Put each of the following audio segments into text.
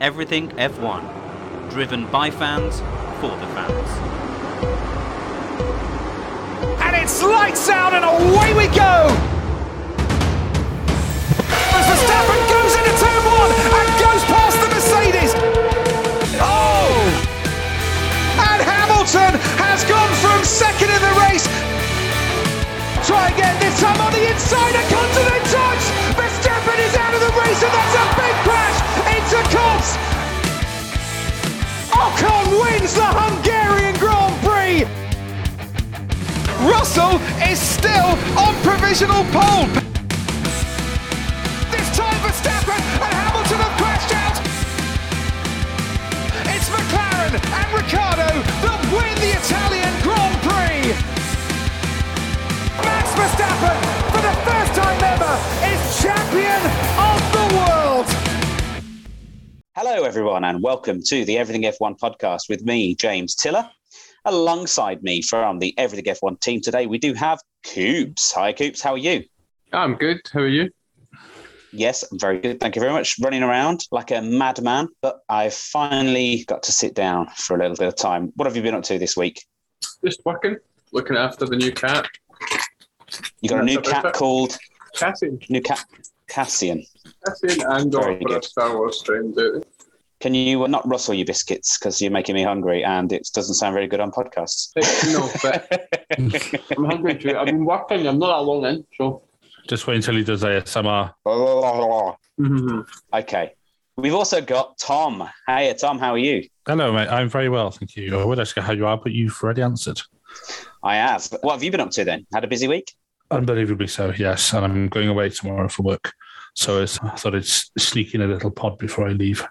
Everything F1. Driven by fans, for the fans. And it's lights out and away we go! As Verstappen goes into turn one and goes past the Mercedes. Oh! And Hamilton has gone from second in the race. Try again, this time on the inside, a continent touch! Verstappen is out of the race and that's a big crash into Copse! Ocon wins the Hungarian Grand Prix! Russell is still on provisional pole. Hello, everyone, and welcome to the Everything F1 podcast with me, James Tiller. Alongside me from the Everything F1 team today, we do have Coops. Hi, Coops. How are you? I'm good. How are you? Yes, I'm very good. Thank you very much. Running around like a madman, but I've finally got to sit down for a little bit of time. What have you been up to this week? Just working, looking after the new cat, You got a new That's cat it. called Cassian. new cat Cassian. Cassian and Very or good. Star Wars stream, do Can you uh, not rustle your biscuits because you're making me hungry and it doesn't sound very good on podcasts? No, but I'm hungry too. I've been working. I'm not that long in, so. Just wait until he does ASMR. Mhm. okay. We've also got Tom. Hey, Tom, how are you? Hello, mate. I'm very well, thank you. I would ask you how you are, but you've already answered. I have. What have you been up to then? Had a busy week? Unbelievably so, yes. And I'm going away tomorrow for work. So I thought I'd sneak in a little pod before I leave.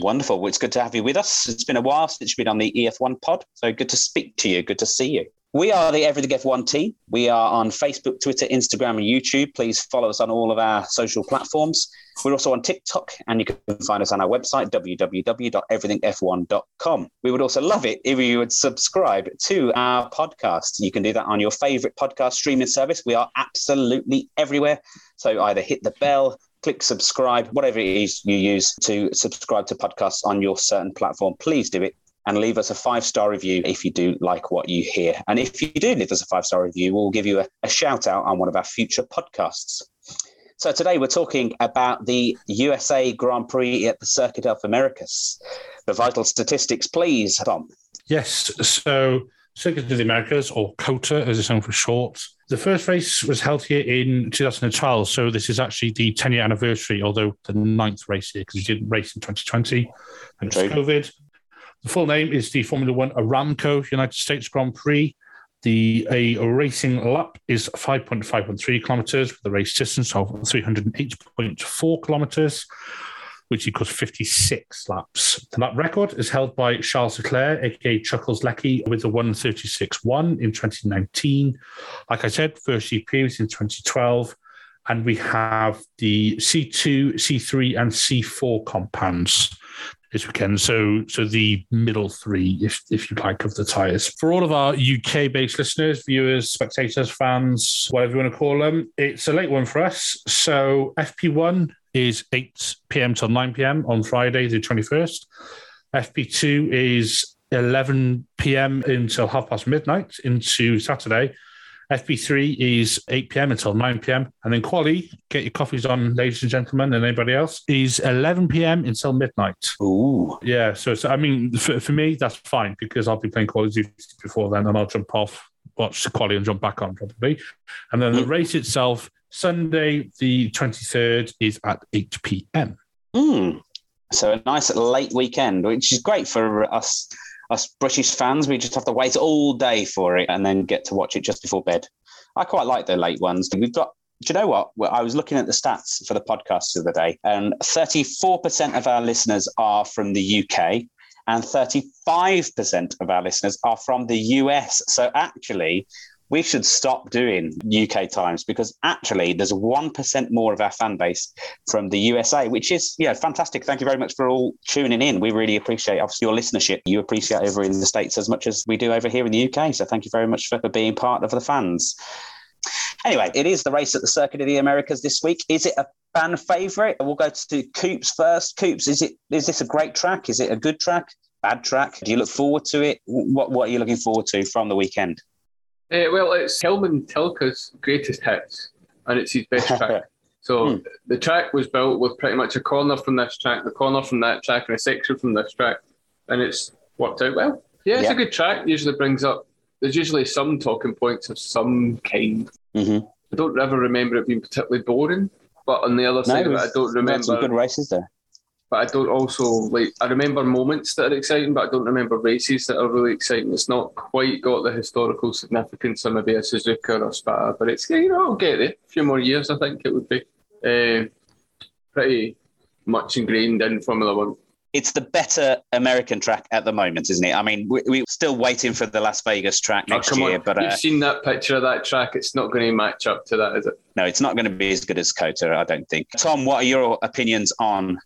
Wonderful. Well, it's good to have you with us. It's been a while since you've been on the EF1 pod. So good to speak to you. Good to see you. We are the Everything F1 team. We are on Facebook, Twitter, Instagram, and YouTube. Please follow us on all of our social platforms. We're also on TikTok, and you can find us on our website, www.everythingf1.com. We would also love it if you would subscribe to our podcast. You can do that on your favorite podcast streaming service. We are absolutely everywhere. So either hit the bell, click subscribe, whatever it is you use to subscribe to podcasts on your certain platform. Please do it and leave us a five star review if you do like what you hear. And if you do leave us a five star review, we'll give you a, a shout out on one of our future podcasts. So today we're talking about the USA Grand Prix at the Circuit of Americas. The vital statistics, please, Tom. Yes, so Circuit of the Americas, or COTA as it's known for short. The first race was held here in 2012. So this is actually the 10 year anniversary, although the ninth race here because we didn't race in 2020 and it's COVID. The full name is the Formula One Aramco United States Grand Prix. The a racing lap is 5.513 kilometers with a race distance of 308.4 kilometers, which equals 56 laps. The lap record is held by Charles Leclerc, aka Chuckles Lecky, with a 136.1 in 2019. Like I said, first GP was in 2012. And we have the C2, C3, and C4 compounds this weekend. So, so the middle three, if if you like, of the tires. For all of our UK-based listeners, viewers, spectators, fans, whatever you want to call them, it's a late one for us. So, FP1 is 8 p.m. till 9 p.m. on Friday, the 21st. FP2 is 11 p.m. until half past midnight into Saturday. FP3 is 8 p.m. until 9 p.m. And then Quali, get your coffees on, ladies and gentlemen, and anybody else, is 11 p.m. until midnight. Ooh. Yeah, so, so I mean, for, for me, that's fine because I'll be playing Call of Duty before then, and I'll jump off, watch the quali, and jump back on probably. And then the race itself, Sunday the 23rd, is at 8 p.m. Hmm. So a nice late weekend, which is great for us us British fans. We just have to wait all day for it and then get to watch it just before bed. I quite like the late ones. We've got. Do you know what? Well, I was looking at the stats for the podcast the other day, and 34% of our listeners are from the UK, and 35% of our listeners are from the US. So actually, we should stop doing UK times because actually there's 1% more of our fan base from the USA, which is yeah, fantastic. Thank you very much for all tuning in. We really appreciate obviously your listenership. You appreciate over in the States as much as we do over here in the UK. So thank you very much for, for being part of the fans. Anyway, it is the race at the Circuit of the Americas this week. Is it a fan favourite. We'll go to Coops first. Coops, is it is this a great track? Is it a good track? Bad track? Do you look forward to it? What What are you looking forward to from the weekend? Uh, well, it's Hermann Tilke's greatest hits, and it's his best track. So Hmm. the track was built with pretty much a corner from this track, the corner from that track, and a section from this track, and it's worked out well. Yeah, it's Yeah. a good track. Usually brings up. There's usually some talking points of some kind. hmm I don't ever remember it being particularly boring, but on the other No, side of it, I don't we've some good races there. But I don't also like. I remember moments that are exciting, but I don't remember races that are really exciting. It's not quite got the historical significance of maybe a Suzuka or a Spa, but it's you know I'll get it. A few more years, I think it would be. Uh, pretty much ingrained in Formula One. It's the better American track at the moment, isn't it? I mean, we, we're still waiting for the Las Vegas track Oh, next come year, on. but uh, You've seen that picture of that track. It's not going to match up to that, is it? no, it's not going to be as good as COTA, I don't think. Tom, what are your opinions on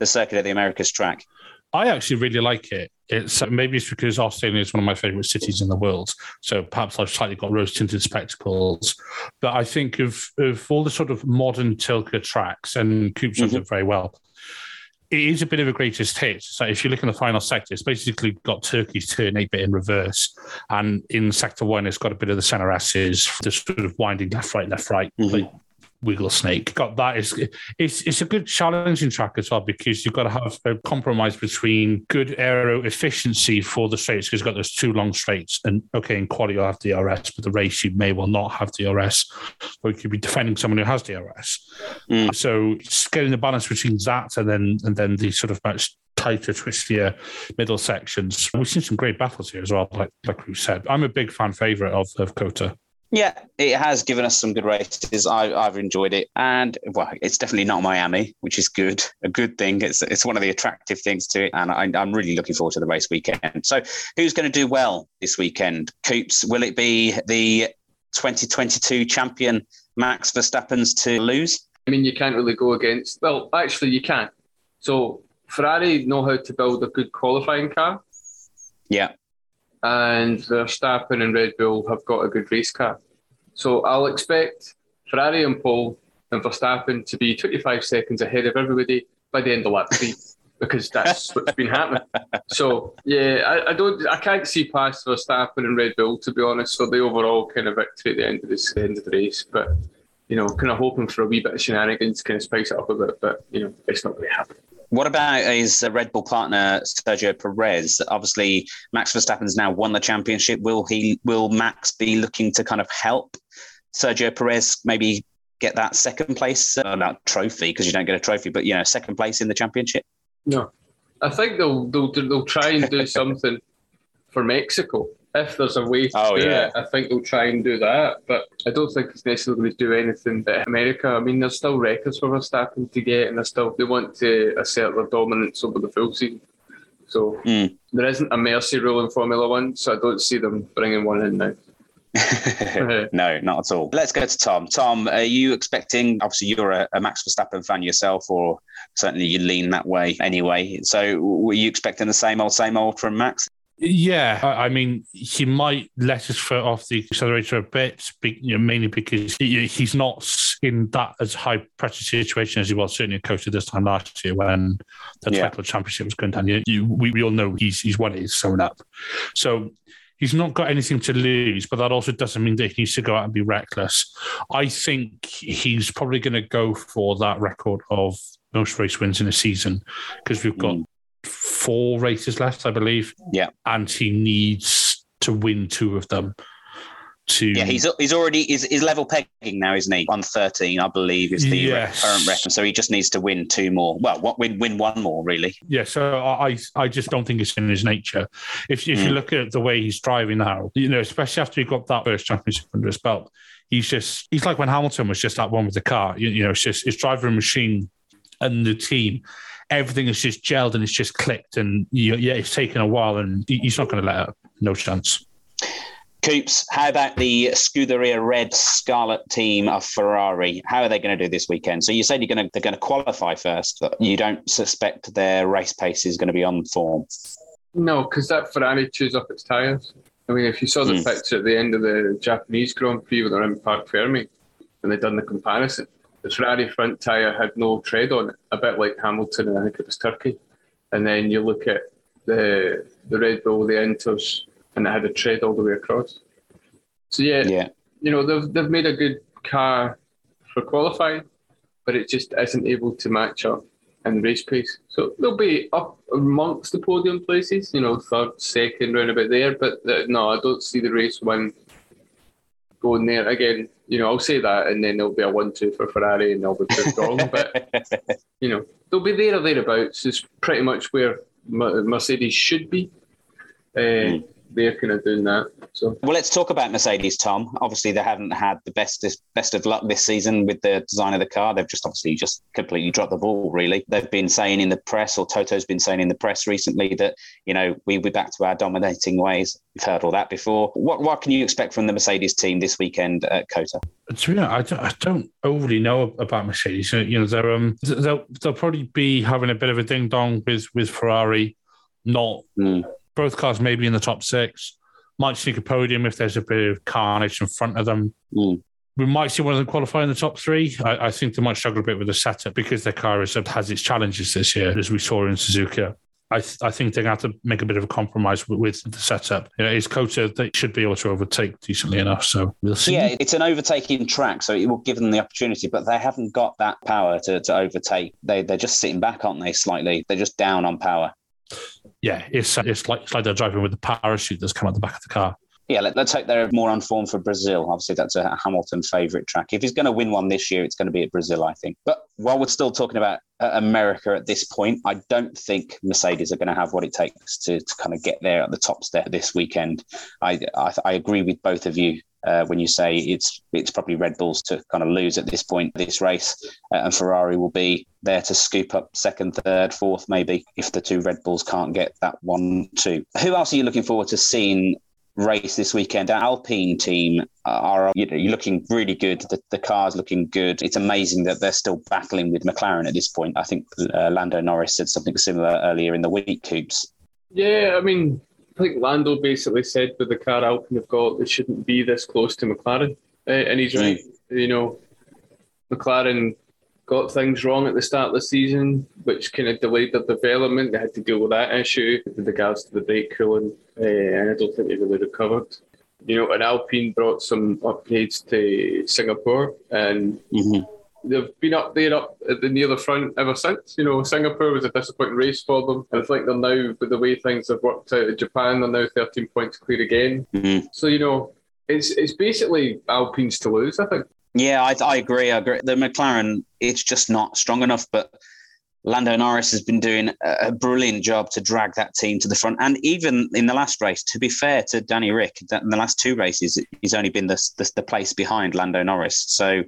the Circuit of the Americas track? I actually really like it. It's maybe it's because Austin is one of my favorite cities in the world, so perhaps I've slightly got rose tinted spectacles. But I think of of all the sort of modern Tilke tracks, and Coops does it very well. It is a bit of a greatest hit. So if you look in the final sector, it's basically got Turkey's turn eight bit in reverse, and in sector one, it's got a bit of the center S's, the sort of winding left, right, left, right, Mhm. Wiggle snake. Got that is it's it's a good challenging track as well because you've got to have a compromise between good aero efficiency for the straights because you've got those two long straights and okay in quali you'll have DRS but the race you may well not have DRS or you could be defending someone who has DRS Mm. so it's getting the balance between that and then and then the sort of much tighter twistier middle sections we've seen some great battles here as well like like we said I'm a big fan favorite of, of COTA Yeah, it has given us some good races. I, I've enjoyed it, and well, it's definitely not Miami, which is good. A good thing. It's it's one of the attractive things to it, and I, I'm really looking forward to the race weekend. So, who's going to do well this weekend? Coops, will it be the 2022 champion Max Verstappen's to lose? I mean, you can't really go against. Well, actually, you can. So Ferrari know how to build a good qualifying car, Yeah, and Verstappen and Red Bull have got a good race car. So I'll expect Ferrari and pole and Verstappen to be 25 seconds ahead of everybody by the end of lap three. Because that's what's been happening. So yeah, I, I don't, I can't see past Verstappen and Red Bull to be honest for the overall kind of victory at the end of this end of the race. But you know, kind of hoping for a wee bit of shenanigans, to kind of spice it up a bit. But you know, it's not going to happen. What about his uh, Red Bull partner Sergio Perez? Obviously, Max Verstappen's now won the championship. Will he? Will Max be looking to kind of help Sergio Perez maybe get that second place, uh, not trophy because you don't get a trophy, but you know, second place in the championship? No, I think they'll they'll they'll try and do something for Mexico if there's a way to Oh, do yeah. it. I think they'll try and do that, but I don't think it's necessarily going to do anything. But America, I mean, there's still records for Verstappen to get, and they still they want to assert their dominance over the full season. So Mm. there isn't a mercy rule in Formula One, so I don't see them bringing one in now. no, not at all. Let's go to Tom. Tom, are you expecting? Obviously, you're a, a Max Verstappen fan yourself, or certainly you lean that way anyway. So, were you expecting the same old, same old from Max? Yeah, I I mean, he might let his foot off the accelerator a bit, be- you know, mainly because he, he's not in that as high pressure situation as he was certainly in COTA this time last year when the Yeah. title championship was going down. You, you, we, we all know he's he's won it, he's sewn up, so he's not got anything to lose. But that also doesn't mean that he needs to go out and be reckless. I think he's probably going to go for that record of most race wins in a season because we've got Mm. Four races left, I believe Yeah. and he needs to win two of them. To Yeah, he's he's already is is level pegging now, isn't he? On thirteen, I believe, is the Yes. current record. So he just needs to win two more. Well, what win win one more really. yeah. So I I just don't think it's in his nature. If if you Mm. look at the way he's driving now, you know, especially after he got that first championship under his belt, he's just he's like when Hamilton was just that one with the car. You, you know, it's just it's driving machine and the team. Everything has just gelled and it's just clicked, and you, yeah, it's taken a while, and he's not going to let up. No chance. Coops, how about the Scuderia Red Scarlet team of Ferrari? How are they going to do this weekend? So you said you're going to they're going to qualify first, but you don't suspect their race pace is going to be on form. No, because that Ferrari chews up its tyres. I mean, if you saw the Hmm. picture at the end of the Japanese Grand Prix when they were in Parc Fermé and they'd done the comparison, the Ferrari front tyre had no tread on it, a bit like Hamilton and I think it was Turkey. And then you look at the the Red Bull, the Inters, and it had a tread all the way across. So yeah, Yeah. you know they've they've made a good car for qualifying, but it just isn't able to match up in the race pace. So they'll be up amongst the podium places, you know, third, second, round about there. But uh, no, I don't see the race win going there again. You know, I'll say that, and then there'll be a one-two for Ferrari, and they'll be proved wrong. But you know, they'll be there or thereabouts. Is pretty much where Mercedes should be. Uh, They're kind of doing that. So Well, let's talk about Mercedes, Tom. Obviously, they haven't had the best best of luck this season with the design of the car. They've just obviously just completely dropped the ball. Really, they've been saying in the press, or Toto's been saying in the press recently that you know we'll be back to our dominating ways. We've heard all that before. What what can you expect from the Mercedes team this weekend at COTA? To be honest, I don't, I don't overly know about Mercedes. You know, they're um, they'll they'll probably be having a bit of a ding dong with with Ferrari. Not Mm. Both cars, maybe in the top six. Might sneak a podium if there's a bit of carnage in front of them. Mm. We might see one of them qualify in the top three. I, I think they might struggle a bit with the setup because their car is, has its challenges this year, as we saw in Suzuka. I, th- I think they're going to have to make a bit of a compromise with, with the setup. You know, it's COTA they should be able to overtake decently enough. So we'll see. Yeah, it's an overtaking track, so it will give them the opportunity, but they haven't got that power to, to overtake. They they're just sitting back, aren't they? Slightly, they're just down on power. Yeah, it's it's like it's like they're driving with the parachute that's come out the back of the car. Yeah, let, us hope they're more on form for Brazil. Obviously, that's a Hamilton favourite track. If he's going to win one this year, it's going to be at Brazil, I think. But while we're still talking about uh, America at this point, I don't think Mercedes are going to have what it takes to, to kind of get there at the top step this weekend. I I, I agree with both of you. Uh, when you say it's it's probably Red Bulls to kind of lose at this point this race, uh, and Ferrari will be there to scoop up second, third, fourth, maybe if the two Red Bulls can't get that one, two. Who else are you looking forward to seeing race this weekend. Alpine team are you know, you're looking really good. The, the car's looking good. It's amazing that they're still battling with McLaren at this point. I think uh, Lando Norris said something similar earlier in the week, Coops. yeah, I mean, think Lando basically said with the car Alpine have got, they shouldn't be this close to McLaren, uh, and he's right. You know, McLaren got things wrong at the start of the season, which kind of delayed their development. They had to deal with that issue with regards to the brake cooling, uh, and I don't think they really recovered. You know, and Alpine brought some upgrades to Singapore, and mm-hmm. They've been up there, up at the near the front ever since. You know, Singapore was a disappointing race for them, and I think they're now, with the way things have worked out in Japan, they're now 13 points clear again. Mm-hmm. So you know, it's it's basically Alpine's to lose. I think. Yeah, I, I agree. I agree. The McLaren, it's just not strong enough. But Lando Norris has been doing a brilliant job to drag that team to the front. And even in the last race, to be fair to Danny Ric, in the last two races, he's only been the, the, the place behind Lando Norris. So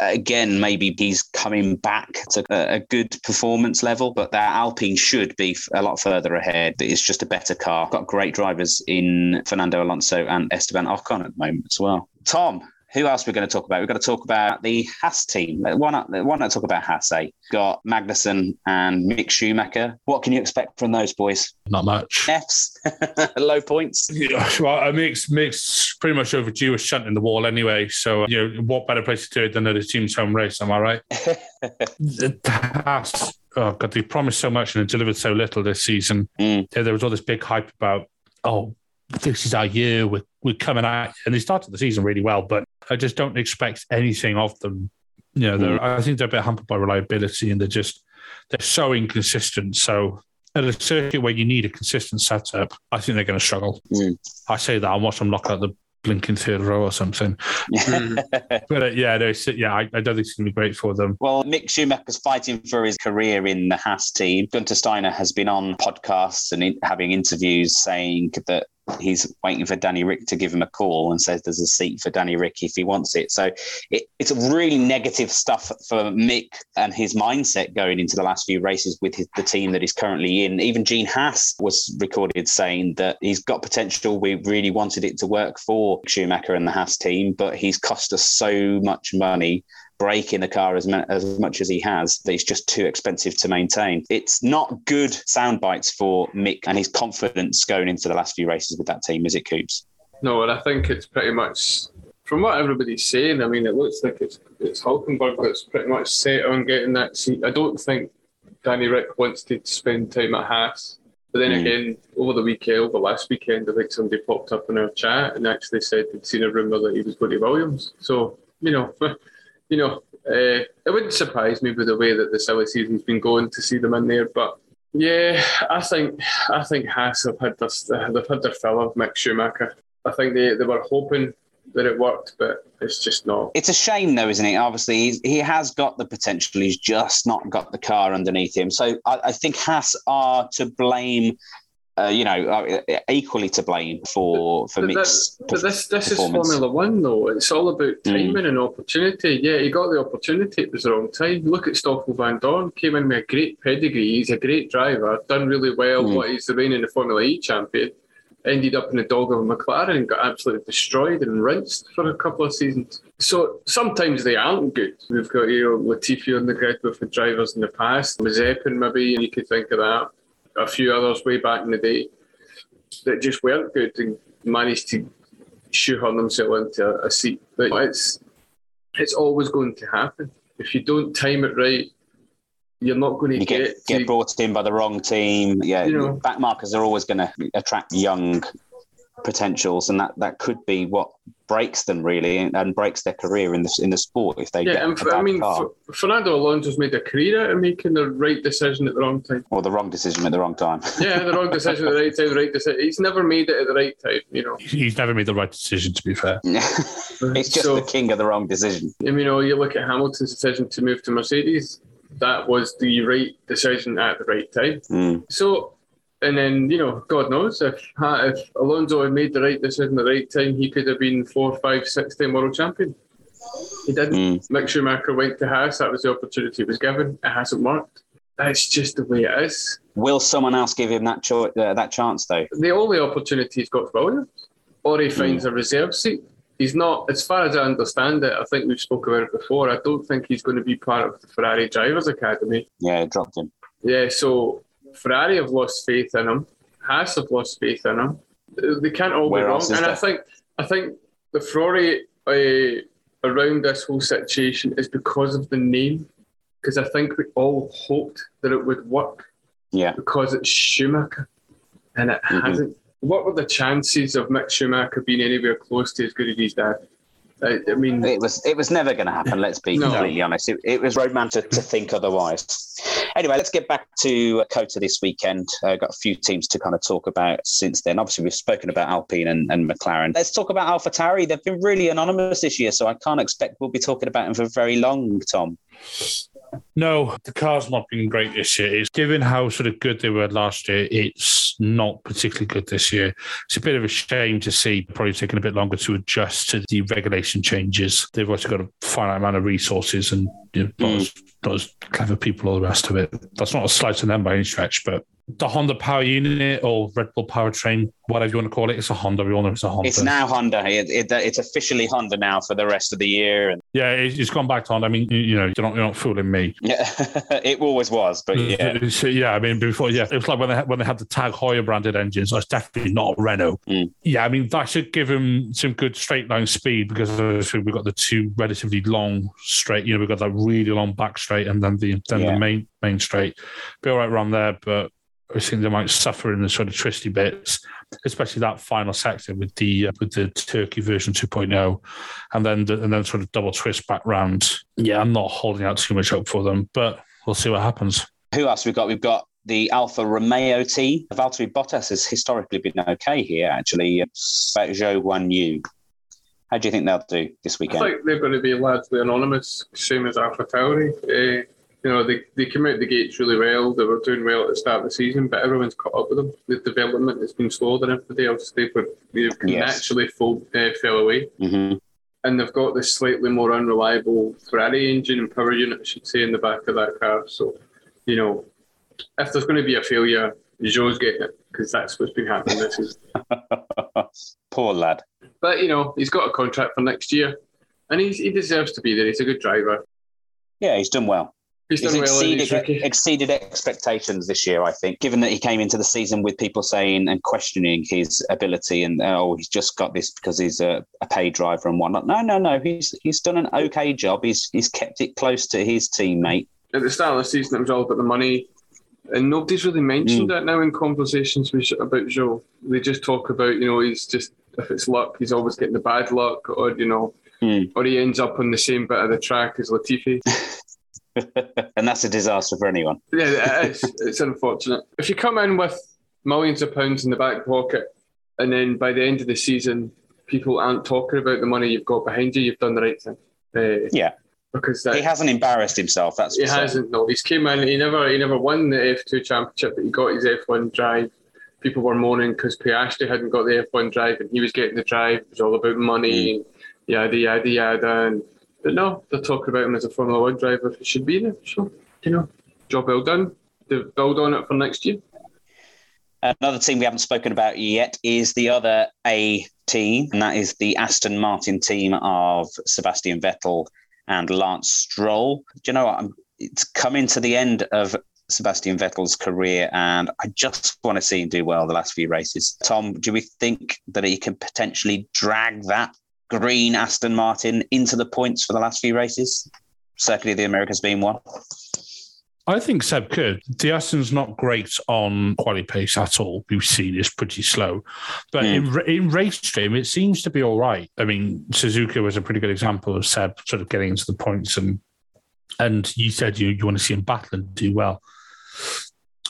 again, maybe he's coming back to a good performance level, but that Alpine should be a lot further ahead. It's just a better car. Got great drivers in Fernando Alonso and Esteban Ocon at the moment as well. Tom, who else we're going to talk about? We've got to talk about the Haas team. Why not? Why not talk about Haas? Eh? Got Magnussen and Mick Schumacher. What can you expect from those boys? Not much. Fs, low points. Yeah, well, I Mick's Mick's pretty much overdue a shunt in the wall anyway. So you know, what better place to do it than at a team's home race? Am I right? the Haas. Oh God, they promised so much and they delivered so little this season. Mm. There was all this big hype about, oh, this is our year. We're, we're coming out, and they started the season really well, but I just don't expect anything of them. You know, mm. I think they're a bit hampered by reliability, and they're just they're so inconsistent. So at a circuit where you need a consistent setup, I think they're going to struggle. Mm. I say that I watch them knock out the blinking third row or something. but uh, yeah, no, yeah, I, I, don't think it's going to be great for them. Well, Mick Schumacher's fighting for his career in the Haas team. Guenther Steiner has been on podcasts and in, having interviews saying that he's waiting for Danny Ric to give him a call and says there's a seat for Danny Ric if he wants it. So it, it's really negative stuff for Mick and his mindset going into the last few races with his, the team that he's currently in. Even Gene Haas was recorded saying that he's got potential. We really wanted it to work for Schumacher and the Haas team, but he's cost us so much money breaking the car as, as much as he has that it's just too expensive to maintain. It's not good sound bites for Mick and his confidence going into the last few races with that team, is it, Coops? No, and I think it's pretty much from what everybody's saying, I mean, it looks like it's it's Hulkenberg that's pretty much set on getting that seat. I don't think Danny Ric wants to spend time at Haas. But then Mm. again, over the weekend, over last weekend, I think somebody popped up in our chat and actually said they'd seen a rumour that he was going to Williams. So, you know, you know, uh, it wouldn't surprise me with the way that the silly season's been going to see them in there. But yeah, I think I think Haas have had this, they've had their fill of Mick Schumacher. I think they, they were hoping that it worked, but it's just not. It's a shame, though, isn't it? Obviously, he has got the potential. He's just not got the car underneath him. So I, I think Haas are to blame. Uh, you know, uh, equally to blame for for But, that, but this this is. Formula One though. It's all about Mm. timing and opportunity. Yeah, he got the opportunity. It was the wrong time. Look at Stoffel Vandoorne. Came in with a great pedigree. He's a great driver. Done really well. Mm. What he's the reigning Formula E champion. Ended up in the dog of a McLaren and got absolutely destroyed and rinsed for a couple of seasons. So sometimes they aren't good. We've got you know Latifi on the grid with the drivers in the past. Mazepin maybe and you could think of that. A few others way back in the day that just weren't good and managed to shoehorn themselves into a, a seat. But it's it's always going to happen. If you don't time it right, you're not going to you get, get get brought in by the wrong team. Yeah, You know. back markers are always going to attract young potentials, and that, that could be what breaks them really and, and breaks their career in the in the sport if they yeah, get and a f- I mean, car F- Fernando Alonso's made a career out of making the right decision at the wrong time. or the wrong decision at the wrong time. Yeah, the wrong decision at the right time, the right decision. He's never made it at the right time, you know. He's never made the right decision, to be fair. it's just So- the king of the wrong decision. And, you know, you look at Hamilton's decision to move to Mercedes. That was the right decision at the right time. Mm. So, and then you know, God knows if if Alonso had made the right decision at the right time, he could have been four, five, six time world champion. He didn't. Mm. Mick Schumacher went to Haas. That was the opportunity he was given. It hasn't worked. That's just the way it is. Will someone else give him that cho- uh, that chance though? The only opportunity he's got is Williams, or he finds a reserve seat. He's not, as far as I understand it. I think we've spoken about it before. I don't think he's going to be part of the Ferrari Drivers Academy. Yeah, dropped him. Yeah, so Ferrari have lost faith in him. Haas have lost faith in him. They can't all Where be wrong. And I think I think the Ferrari uh, around this whole situation is because of the name. Because I think we all hoped that it would work Yeah, because it's Schumacher, and it Mhm. hasn't. What were the chances of Mick Schumacher being anywhere close to as good as his dad? I, I mean, it was it was never going to happen. Let's be No. completely honest. It, it was romantic to think otherwise. Anyway, let's get back to COTA this weekend. Uh, got a few teams to kind of talk about since then. Obviously, we've spoken about Alpine and, and McLaren. Let's talk about AlphaTauri. They've been really anonymous this year, so I can't expect we'll be talking about them for very long. Tom. No, the car's not been great this year. It's given how sort of good they were last year, it's not particularly good this year. It's a bit of a shame to see probably taking a bit longer to adjust to the regulation changes. They've also got a finite amount of resources and you know, not, Mm. as, not as clever people, all the rest of it. That's not a slight on them by any stretch, but the Honda power unit or Red Bull powertrain, whatever you want to call it, it's a Honda. We all know it's a Honda. It's now Honda. It, it, it's officially Honda now for the rest of the year. And yeah, it- it's gone back to Honda. I mean, you- you know, you're not, you're not fooling me. yeah, it always was, but yeah. So, yeah, I mean, before, yeah, it was like when they had, when they had the Tag Heuer branded engines. It's definitely not a Renault. Mm. Yeah, I mean, that should give him some good straight line speed because obviously we've got the two relatively long straight. You know, we've got that really long back straight and then the then Yeah. the main main straight. Be all right around there, but I think they might suffer in the sort of twisty bits, especially that final sector with the uh, with the Turkey version 2.0, and then the, and then sort of double twist back round. Yeah, I'm not holding out too much hope for them, but we'll see what happens. Who else we got? We've got the Alfa Romeo team. Valtteri Bottas has historically been okay here, actually. About Zhou Guan Yu. How do you think they'll do this weekend? I think they're going to be largely anonymous, same as Alpha Tauri. Uh, you know, they, they came out the gates really well. They were doing well at the start of the season, but everyone's caught up with them. The development has been slower than everybody else. They were they Yes. naturally fall, uh, fell away, hmm and they've got this slightly more unreliable Ferrari engine and power unit, I should say, in the back of that car. So, you know, if there's going to be a failure, Zhou's getting it because that's what's been happening this season. Poor lad. But you know, he's got a contract for next year, and he's, he deserves to be there. He's a good driver. Yeah, he's done well. He's He's done well in exceeded, exceeded expectations this year, I think, given that he came into the season with people saying and questioning his ability and, oh, he's just got this because he's a, a pay driver and whatnot. No, no, no. He's he's done an okay job. He's he's kept it close to his teammate. At the start of the season, it was all about the money. And nobody's really mentioned Mm. that now in conversations with, about Zhou. They just talk about, you know, he's just, if it's luck, he's always getting the bad luck, or, you know, Mm. or he ends up on the same bit of the track as Latifi. and that's a disaster for anyone. Yeah, it is. It's unfortunate. If you come in with millions of pounds in the back pocket, and then by the end of the season, people aren't talking about the money you've got behind you, you've done the right thing. Uh, Yeah. Because that, He hasn't embarrassed himself. That's he hasn't. No, he's came in. He never. He never won the F two championship, but he got his F one drive. People were moaning because Piastri hadn't got the F one drive, and he was getting the drive. It was all about money and yada yada yada. And but no, they're talking about him as a Formula One driver. He should be there. So you know, job well done. They build on it for next year. Another team we haven't spoken about yet is the other A team, and that is the Aston Martin team of Sebastian Vettel and Lance Stroll. Do you know what? I'm, it's coming to the end of Sebastian Vettel's career, and I just want to see him do well the last few races. Tom, do we think that he can potentially drag that green Aston Martin into the points for the last few races? Circuit of the Americas being one. I think Seb could. The Aston's not great on quali pace at all. We've seen it's pretty slow, but in hmm. in race trim it seems to be all right. I mean, Suzuka was a pretty good example of Seb sort of getting into the points, and and you said you you want to see him battle and do well.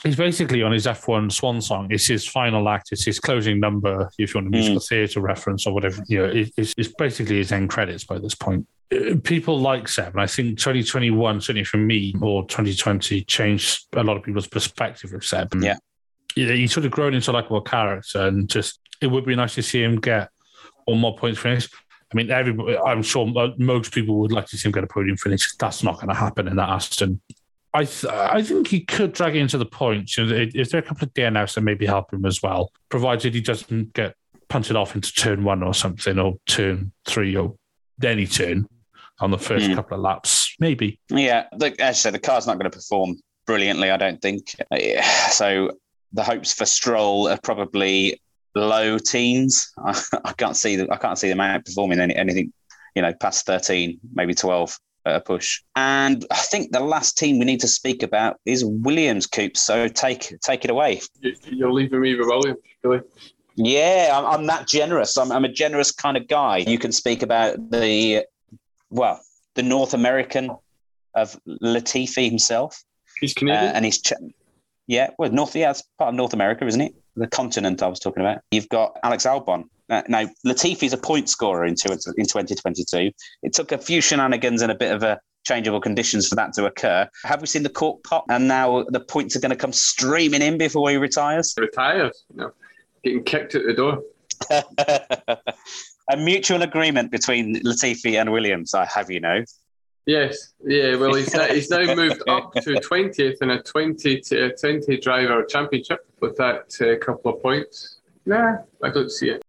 He's basically on his F1 swan song. It's his final act. It's his closing number. If you want a musical theatre reference or whatever, you know, it, it's, it's basically his end credits by this point uh, people like Seb, and I think 2021, certainly for me, or 2020, changed a lot of people's perspective of Seb. Yeah. Yeah, he's sort of grown into like a likable character, and just it would be nice to see him get one more points finish. I mean, everybody, I'm sure most people would like to see him get a podium finish. That's not going to happen in that Aston. I th- I think he could drag it into the points. You know, Is there a couple of DNFs that maybe help him as well, provided he doesn't get punted off into turn one or something, or turn three, or any turn on the first Hmm. couple of laps, maybe. Yeah, the, as I said, the car's not going to perform brilliantly, I don't think. So the hopes for Stroll are probably low teens. I, I can't see them. I can't see them outperforming any, anything, you know, past thirteen, maybe twelve a push. And I think the last team we need to speak about is Williams Coops. So take take it away. You- You're leaving me with Williams, really. Yeah, I'm, I'm that generous. I'm, I'm a generous kind of guy. You can speak about the, well, the North American of Latifi himself. He's Uh, and he's ch- yeah, well, North yeah, it's part of North America, isn't it? The continent I was talking about. You've got Alex Albon. Uh, now, Latifi's a point scorer in, two, in 2022. It took a few shenanigans and a bit of a changeable conditions for that to occur. Have we seen the cork pop? And now the points are going to come streaming in before he retires. Retired. You know, getting kicked at the door. a mutual agreement between Latifi and Williams, I have you know. Yes, yeah. Well, he's now, he's now moved up to twentieth in a twenty to a twenty driver championship with that uh, couple of points. Nah, I don't see it.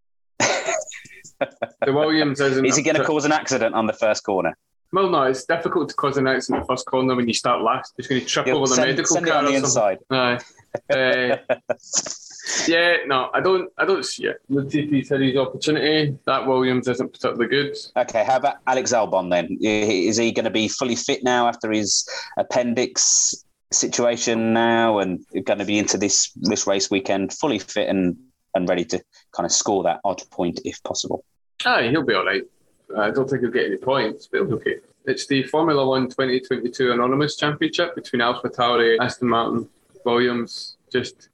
the Williams isn't. Is he going to cause an accident on the first corner? Well, no, it's difficult to cause an accident in the first corner when you start last. He's going to trip He'll over the send, medical send it car on the inside. Aye. Uh, yeah, no, I don't. I don't see it. Latifi's had his opportunity. That Williams isn't particularly good. Okay, how about Alex Albon then? Is he going to be fully fit now after his appendix situation now, and going to be into this this race weekend fully fit and and ready to kind of score that odd point if possible? Aye, he'll be all right. I don't think he'll get any points, but he'll be okay. It's the Formula One 2022 Anonymous Championship between Alpha Tauri, Aston Martin, Williams. Just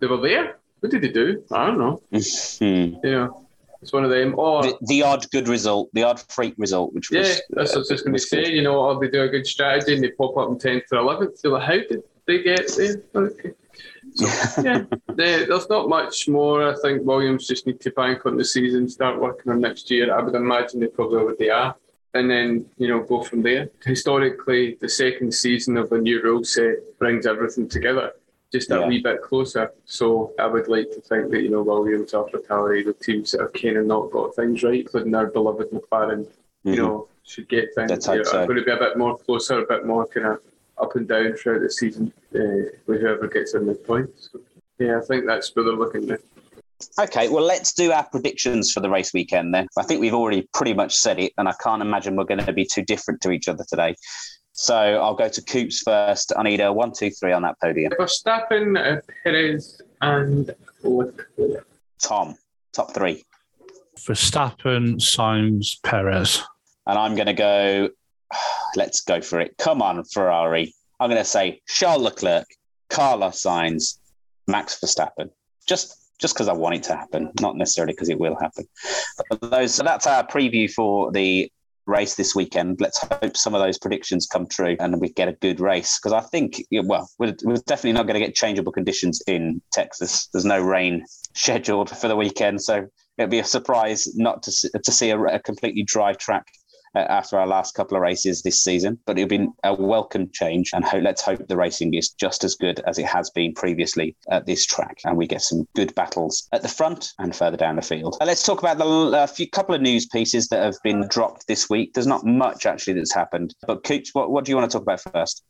they were there. What did they do? I don't know. Hmm. You know, it's one of them. Or The, the odd good result, the odd freak result, which was yeah, was that's what I was just going to was good. say. You know, or they do a good strategy and they pop up in 10th or 11th. You're like, how did they get there? Okay. So, yeah, there's not much more. I think Williams just need to bank on the season, start working on next year. I would imagine they probably already are. And then, you know, go from there. Historically, the second season of a new rule set brings everything together just a Yeah. wee bit closer. So I would like to think that, you know, Williams, Alpha Tauri, the teams that have kind of not got things right, including our beloved McLaren, you Mhm. know, should get things Let's hope are so. going to be a bit more closer, a bit more kind of up and down throughout the season uh, with whoever gets in the points. So, yeah, I think that's where they're looking now. Okay, well, let's do our predictions for the race weekend then. I think we've already pretty much said it, and I can't imagine we're going to be too different to each other today. So I'll go to Coops first. I need a one, two, three on that podium. Verstappen, uh, Perez, and Leclerc. Tom, top three. Verstappen, Sainz, Perez. And I'm going to go, let's go for it. Come on, Ferrari. I'm going to say Charles Leclerc, Carlos Sainz, Max Verstappen. Just just because I want it to happen, not necessarily because it will happen. But those, so that's our preview for the race this weekend. Let's hope some of those predictions come true and we get a good race. Because I think, well, we're, we're definitely not going to get changeable conditions in Texas. There's no rain scheduled for the weekend, so it'd be a surprise not to see, to see a, a completely dry track after our last couple of races this season. But it'll be a welcome change, and let's hope the racing is just as good as it has been previously at this track, and we get some good battles at the front and further down the field. Uh, let's talk about the uh, few couple of news pieces that have been dropped this week. There's not much actually that's happened, but Coops, what, what do you want to talk about first?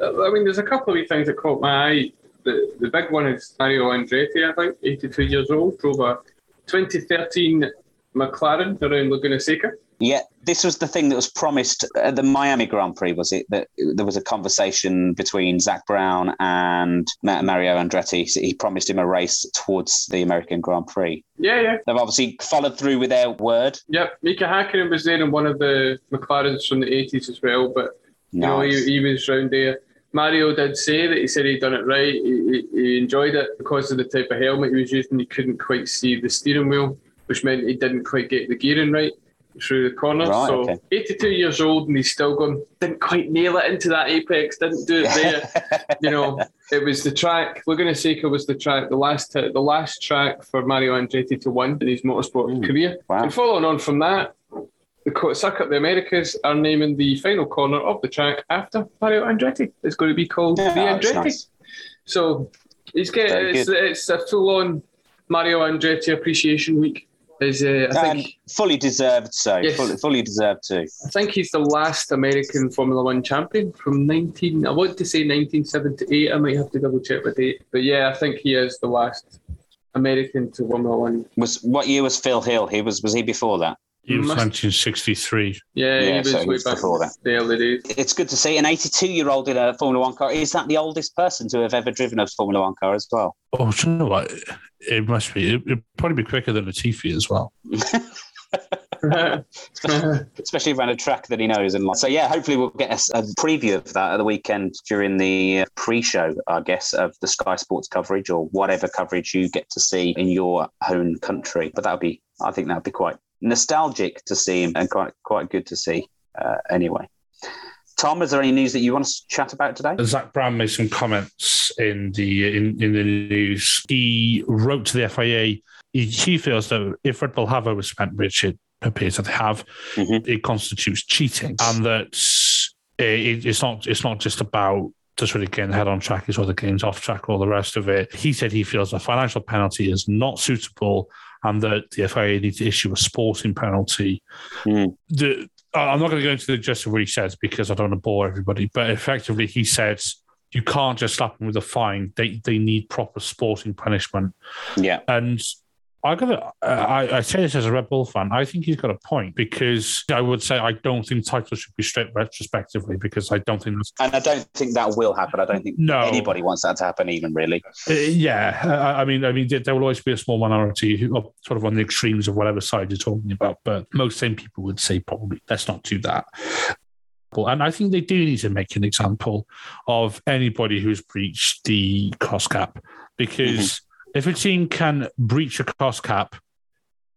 Uh, I mean, there's a couple of things that caught my eye. The, the big one is Mario Andretti, I think, 82 years old, drove a 2013 McLaren around Laguna Seca. Yeah, this was the thing that was promised at the Miami Grand Prix, was it? That there was a conversation between Zak Brown and Mario Andretti. So he promised him a race towards the American Grand Prix. Yeah, yeah. They've obviously followed through with their word. Yep, Mika Hakkinen was there in one of the McLarens from the 80s as well, but you know, he, he was round there. Mario did say that he said he'd done it right. He, he enjoyed it because of the type of helmet he was using. He couldn't quite see the steering wheel, which meant he didn't quite get the gearing right through the corner. Right, so okay. 82 years old and he's still going, didn't quite nail it into that apex, didn't do it there. you know, it was the track. Laguna Seca was the track, the last the last track for Mario Andretti to win in his motorsport career. wow. And following on from that, the co- Circuit of the Americas are naming the final corner of the track after Mario Andretti. It's going to be called Yeah, the Andretti. nice. So he's getting it's, it's a full on Mario Andretti appreciation week. Is uh, I And think fully deserved so. Yes. Fully, fully deserved too. I think he's the last American Formula One champion from 19. I want to say 1978. I might have to double check the date, but yeah, I think he is the last American to Formula One. Was what year was Phil Hill? He was was he before that? He was 1963. Yeah, Yeah, he was so way back before that. the early days. It's good to see an 82 year old in a Formula One car. Is that the oldest person to have ever driven a Formula One car as well? Oh, do you know what? It must be. It, it'd probably be quicker than Latifi as well. especially around a track that he knows and likes. So yeah, hopefully we'll get a, a preview of that at the weekend during the uh, pre-show, I guess, of the Sky Sports coverage or whatever coverage you get to see in your own country. But that would be, I think that would be quite nostalgic to see and quite quite good to see. Uh, anyway, Tom, is there any news that you want to chat about today? Zak Brown made some comments in the in, in the news. He wrote to the FIA. He, he feels that if Red Bull have overspent, which it appears that they have, Mhm. it constitutes cheating, and that it, it's not it's not just about just really getting head on track, it's other games off track, all the rest of it. He said he feels a financial penalty is not suitable, and that the FIA need to issue a sporting penalty. Hmm. The Uh, I'm not going to go into the gist of what he says because I don't want to bore everybody, but effectively he says you can't just slap them with a fine. They they need proper sporting punishment. Yeah, And I got uh, I, I say this as a Red Bull fan. I think he's got a point because I would say I don't think titles should be stripped retrospectively because I don't think that's and I don't think that will happen. I don't think No. anybody wants that to happen, even really. Uh, yeah, uh, I, I mean, I mean, there there will always be a small minority who are sort of on the extremes of whatever side you're talking about, but most sane people would say probably let's not do that. And I think they do need to make an example of anybody who's breached the cost cap, because mm-hmm. If a team can breach a cost cap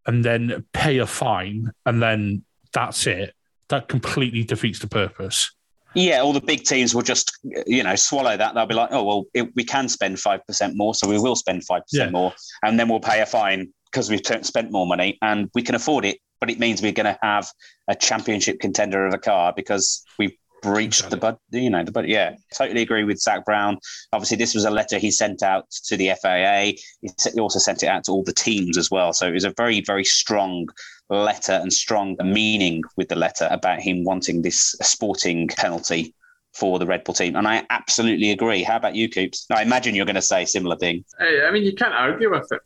and then pay a fine, and then that's it, that completely defeats the purpose. Yeah, all the big teams will just, you know, swallow that. They'll be like, oh, well, it, we can spend 5% more, so we will spend 5% Yeah. more. And then we'll pay a fine because we've t- spent more money and we can afford it. But it means we're going to have a championship contender of a car because we breached the bud, you know, the bud. Yeah, totally agree with Zak Brown. Obviously, this was a letter he sent out to the FAA. He he also sent it out to all the teams as well. So it was a very, very strong letter and strong meaning with the letter about him wanting this sporting penalty for the Red Bull team. And I absolutely agree. How about you, Coops? I imagine you're going to say a similar thing. Hey, I mean, you can't argue with it.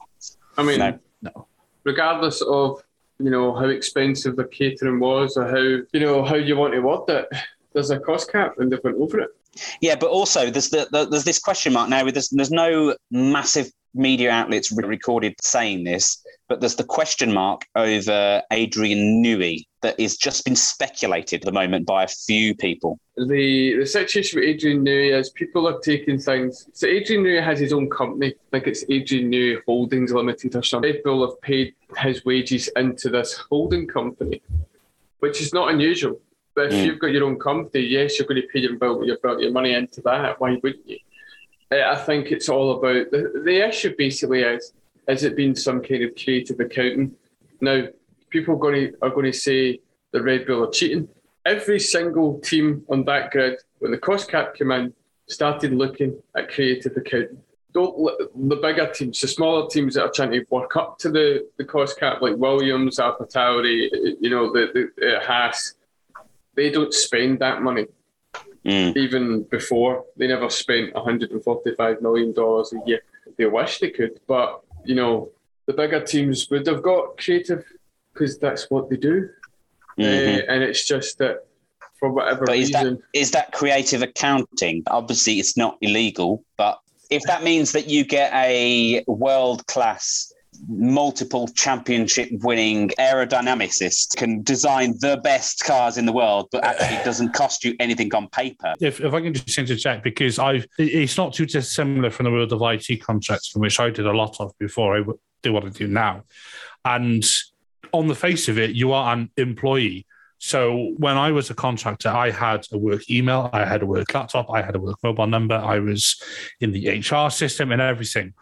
I mean, No. No. regardless of you know how expensive the catering was or how you know how you want to word it, there's a cost cap and they've went over it. Yeah, but also there's the, the, there's this question mark now. With there's, there's no massive media outlets re- recorded saying this, but there's the question mark over Adrian Newey that is just been speculated at the moment by a few people. The the situation with Adrian Newey is people are taking things. So Adrian Newey has his own company, like it's Adrian Newey Holdings Limited or something. Red Bull have paid his wages into this holding company, which is not unusual. But if Mm. you've got your own company, yes, you're going to pay your bill, your, bill- your money into that. Why wouldn't you? Uh, I think it's all about the, the issue. Basically, is is it been some kind of creative accounting? Now, people are going to are going to say the Red Bull are cheating. Every single team on that grid, when the cost cap came in, started looking at creative accounting. Don't the bigger teams, the smaller teams that are trying to work up to the, the cost cap, like Williams, Alpha Tauri, you know, the, the uh, Haas, they don't spend that money Mm. even before. They never spent $145 million a year. They wish they could, but you know, the bigger teams would have got creative because that's what they do. Mhm. Uh, and it's just that for whatever But is reason, is that creative accounting? Obviously, it's not illegal, but if that means that you get a world class, multiple championship winning aerodynamicist can design the best cars in the world, but actually doesn't cost you anything on paper. If, if I can just interject, because I it- it's not too dissimilar from the world of IT contracts, from which I did a lot of before I do what I do now. And on the face of it, you are an employee. So when I was a contractor, I had a work email, I had a work laptop, I had a work mobile number, I was in the HR system and everything.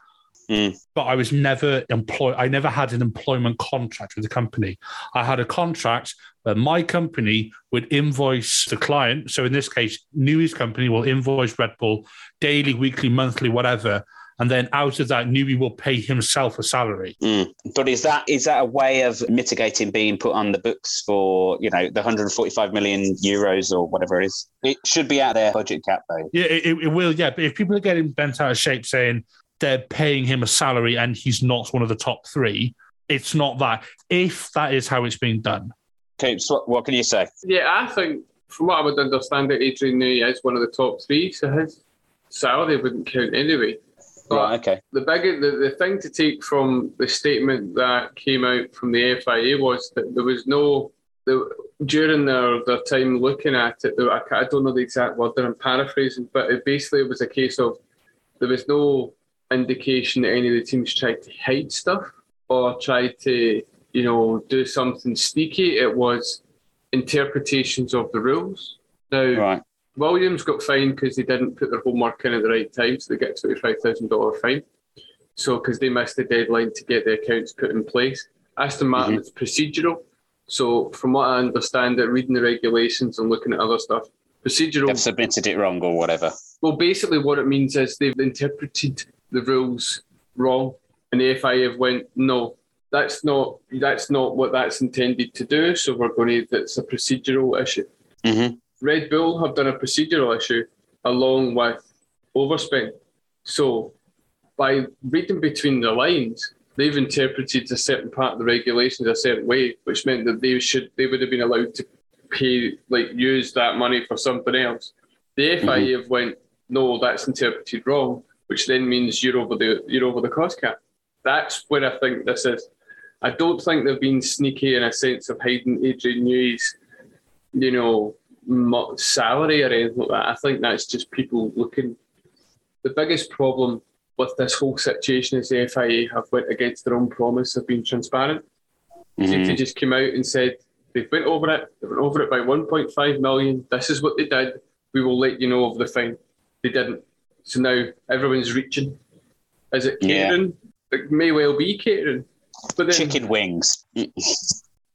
Mm. But I was never employed. I never had an employment contract with the company. I had a contract where my company would invoice the client. So in this case, Newey's company will invoice Red Bull daily, weekly, monthly, whatever. And then out of that, Newey will pay himself a salary. Mm. But is that is that a way of mitigating being put on the books for you know the 145 million euros or whatever it is? It should be out their budget cap though. Yeah, it, it will. Yeah, but if people are getting bent out of shape saying they're paying him a salary and he's not one of the top three, it's not that. If that is how it's being done, Coops, what, what can you say? yeah, I think from what I would understand, that Adrian Newey is one of the top three, so his salary wouldn't count anyway. But Right, okay. the big the, the thing to take from the statement that came out from the FIA was that there was no the, during their, their time looking at it. There, I, I don't know the exact word I'm paraphrasing, but it basically it was a case of there was no indication that any of the teams tried to hide stuff or tried to you know do something sneaky. It was interpretations of the rules. Now. Right. Williams got fined because they didn't put their homework in at the right time, so they get a twenty-five thousand dollar fine. So because they missed the deadline to get the accounts put in place. Aston Martin mm-hmm. it's procedural. So from what I understand, it reading the regulations and looking at other stuff, procedural. They've submitted it wrong or whatever. Well, basically what it means is they've interpreted the rules wrong, and the FIA have went no. That's not that's not what that's intended to do. So we're going to. That's a procedural issue. Mm-hmm. Red Bull have done a procedural issue along with overspend. So by reading between the lines, they've interpreted a certain part of the regulations a certain way, which meant that they should they would have been allowed to pay like use that money for something else. The FIA have went, no, that's interpreted wrong, which then means you're over the you're over the cost cap. That's where I think this is. I don't think they've been sneaky in a sense of hiding Adrian Newey's, you know, salary or anything like that. I think that's just people looking. The biggest problem with this whole situation is the FIA have went against their own promise of being transparent. Mm-hmm. If they just came out and said they went over it, they went over it by 1.5 million. This is what they did. We will let you know of the fine. They didn't. So now everyone's reaching. Is it Yeah. catering? It may well be catering. But then Chicken wings. it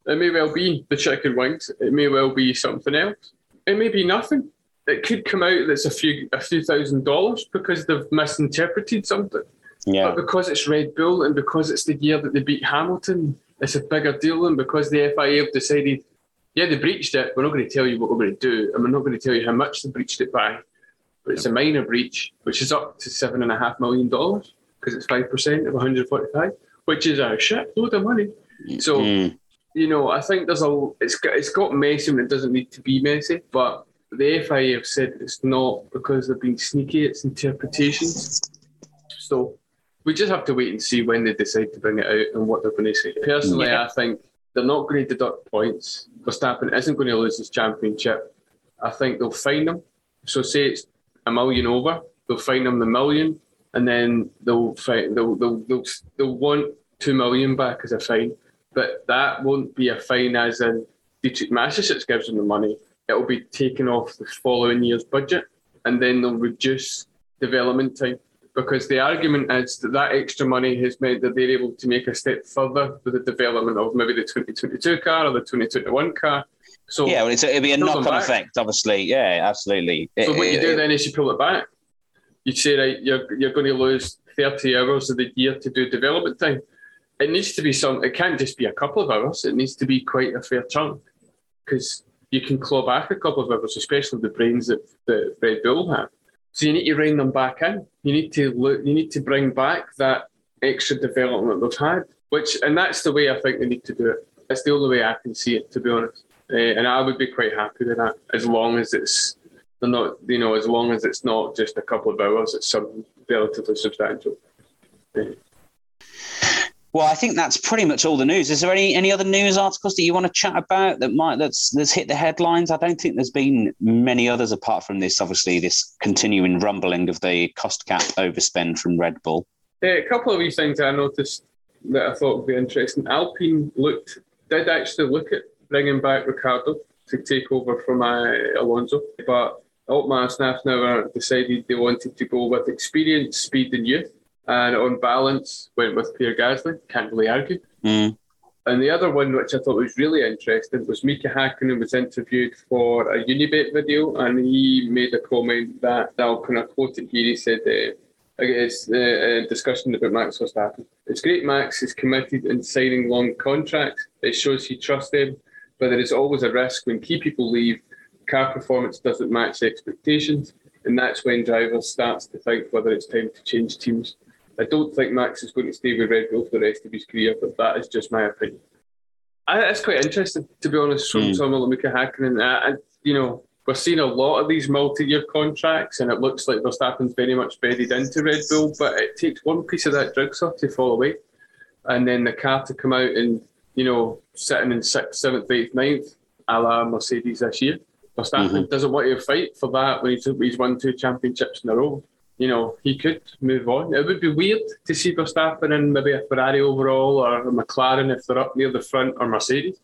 may well be the chicken wings. It may well be something else. It may be nothing. It could come out that's a few a few thousand dollars because they've misinterpreted something. Yeah. But because it's Red Bull and because it's the year that they beat Hamilton, it's a bigger deal. And because the FIA have decided yeah, they breached it. We're not going to tell you what we're going to do, and we're not going to tell you how much they breached it by. But it's a minor breach, which is up to seven and a half million dollars because it's five percent of 145, which is a shit load of money. So, Mm. you know, I think there's a it's got it's got messy when it doesn't need to be messy, but the FIA have said it's not because they've been sneaky. It's interpretations. So we just have to wait and see when they decide to bring it out and what they're going to say. Personally, Yeah. I think they're not going to deduct points. Verstappen isn't going to lose his championship. I think they'll fine him. So say it's a million over, they'll fine them the million, and then they'll fine, they'll, they'll, they'll, they'll want two million back as a fine. But that won't be a fine as in Dietrich Mateschitz gives them the money. It'll be taken off the following year's budget, and then they'll reduce development time because the argument is that that extra money has meant that they're able to make a step further with the development of maybe the 2022 car or the 2021 car. So, Yeah, well, it's, it'll be a knock on back. effect, obviously. Yeah, absolutely. so It- what you do it- then is you pull it back. You say, right, you're, you're going to lose 30 hours of the year to do development time. It needs to be some, it can't just be a couple of hours, it needs to be quite a fair chunk because you can claw back a couple of hours, especially the brains that, that Red Bull have. So you need to rein them back in. You need to look. You need to bring back that extra development they've had. Which and that's the way I think they need to do it. It's the only way I can see it, to be honest. Uh, and I would be quite happy with that, as long as it's they're not, you know, as long as it's not just a couple of hours. It's something relatively substantial. Well, I think that's pretty much all the news. Is there any, any other news articles that you want to chat about that might that's that's hit the headlines? I don't think there's been many others apart from this. Obviously, this continuing rumbling of the cost cap overspend from Red Bull. Uh, a couple of wee things I noticed that I thought would be interesting. Alpine looked did actually look at bringing back Ricciardo to take over from uh, Alonso, but Otmar Szafnauer decided they wanted to go with experience, speed, and youth, and on balance went with Pierre Gasly. Can't really argue. Mm. And the other one, which I thought was really interesting, was Mika Hakkinen was interviewed for a Unibet video, and he made a comment that I'll kind of quote it here. He said, uh, "It's uh, a discussion about Max Verstappen. It's great. Max is committed in signing long contracts. It shows he trusts them, but there is always a risk when key people leave. Car performance doesn't match expectations, and that's when drivers starts to think whether it's time to change teams." I don't think Max is going to stay with Red Bull for the rest of his career, but that is just my opinion. I, that's quite interesting, to be honest, from Mm. someone like Mika Hakkinen. Uh, and, you know, we're seeing a lot of these multi-year contracts, and it looks like Verstappen's very much bedded into Red Bull, but it takes one piece of that drug jigsaw to fall away, and then the car to come out and, you know, sitting in sixth, seventh, eighth, ninth, a la Mercedes this year. Verstappen doesn't want to fight for that when he's, he's won two championships in a row you know, he could move on. It would be weird to see Verstappen in maybe a Ferrari overall or a McLaren if they're up near the front or Mercedes.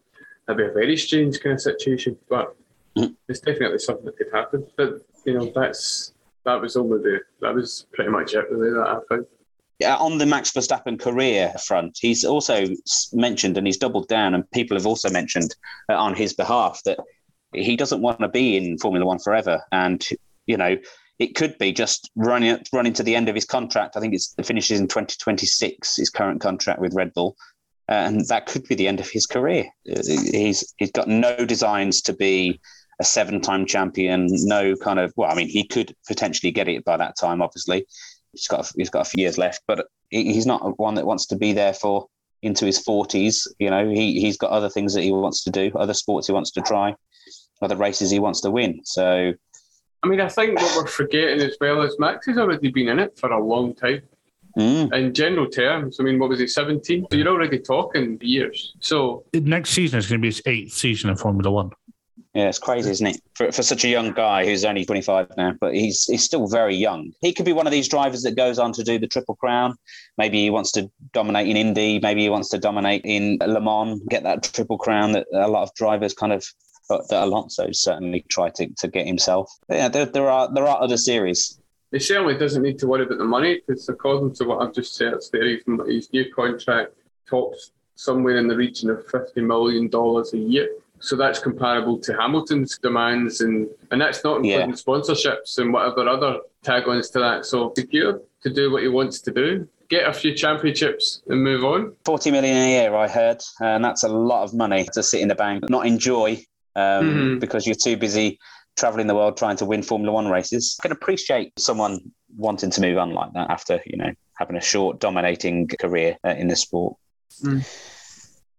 That'd be a very strange kind of situation, but Mm. it's definitely something that could happen. But you know, that's that was only the that was pretty much it really that I found. On the Max Verstappen career front, he's also mentioned and he's doubled down, and people have also mentioned uh, on his behalf that he doesn't want to be in Formula One forever. And, you know, it could be just running running to the end of his contract. I think it finishes in 2026, his current contract with Red Bull. Uh, and that could be the end of his career. Uh, He's he's got no designs to be a seven-time champion. No kind of well, I mean, he could potentially get it by that time. Obviously, he's got a, he's got a few years left, but he- he's not one that wants to be there for into his forties. You know, he he's got other things that he wants to do, other sports he wants to try, other races he wants to win. So I mean, I think what we're forgetting as well is Max has already been in it for a long time. mm, In general terms, I mean, what was he, 17? So you're already talking years. So Next season is going to be his eighth season in Formula One. Yeah, it's crazy, isn't it? For for such a young guy who's only twenty five now, but he's he's still very young. He could be one of these drivers that goes on to do the triple crown. Maybe he wants to dominate in Indy. Maybe he wants to dominate in Le Mans, get that triple crown that a lot of drivers kind of. That Alonso certainly tried to, to get himself. But yeah, there, there are there are other series. he certainly doesn't need to worry about the money because according to what I've just said, there, his, his new contract tops somewhere in the region of fifty million dollars a year. So that's comparable to Hamilton's demands, and and that's not including sponsorships and whatever other tag-ons to that. So secure to do what he wants to do, get a few championships, and move on. 40 million a year, I heard, and that's a lot of money to sit in the bank, not enjoy um, Mhm. because you're too busy traveling the world trying to win Formula One races. I can appreciate someone wanting to move on like that after you know having a short dominating career uh, in the sport. Mm.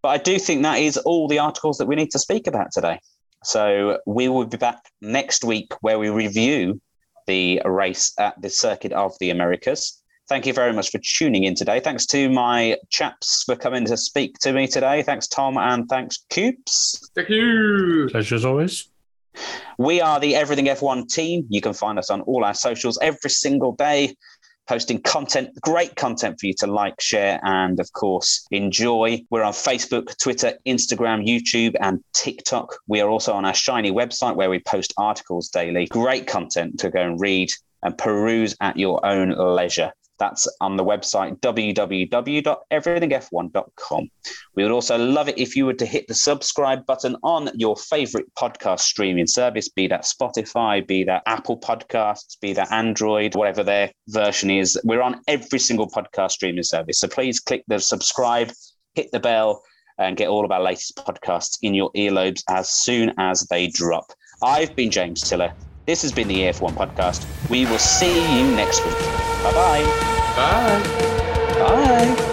But I do think that is all the articles that we need to speak about today. So we will be back next week where we review the race at the Circuit of the Americas. Thank you very much for tuning in today. Thanks to my chaps for coming to speak to me today. Thanks, Tom, and thanks, Coops. Thank you. Pleasure as always. We are the Everything F1 team. You can find us on all our socials every single day, posting content, great content for you to like, share, and of course, enjoy. We're on Facebook, Twitter, Instagram, YouTube, and TikTok. We are also on our shiny website where we post articles daily. Great content to go and read and peruse at your own leisure. That's on the website www.everythingf1.com. We would also love it if you were to hit the subscribe button on your favorite podcast streaming service, be that Spotify, be that Apple Podcasts, be that Android, whatever their version is. We're on every single podcast streaming service. So please click the subscribe, hit the bell, and get all of our latest podcasts in your earlobes as soon as they drop. I've been James Tiller. This has been the EF1 podcast. We will see you next week. Bye-bye. Bye. Bye.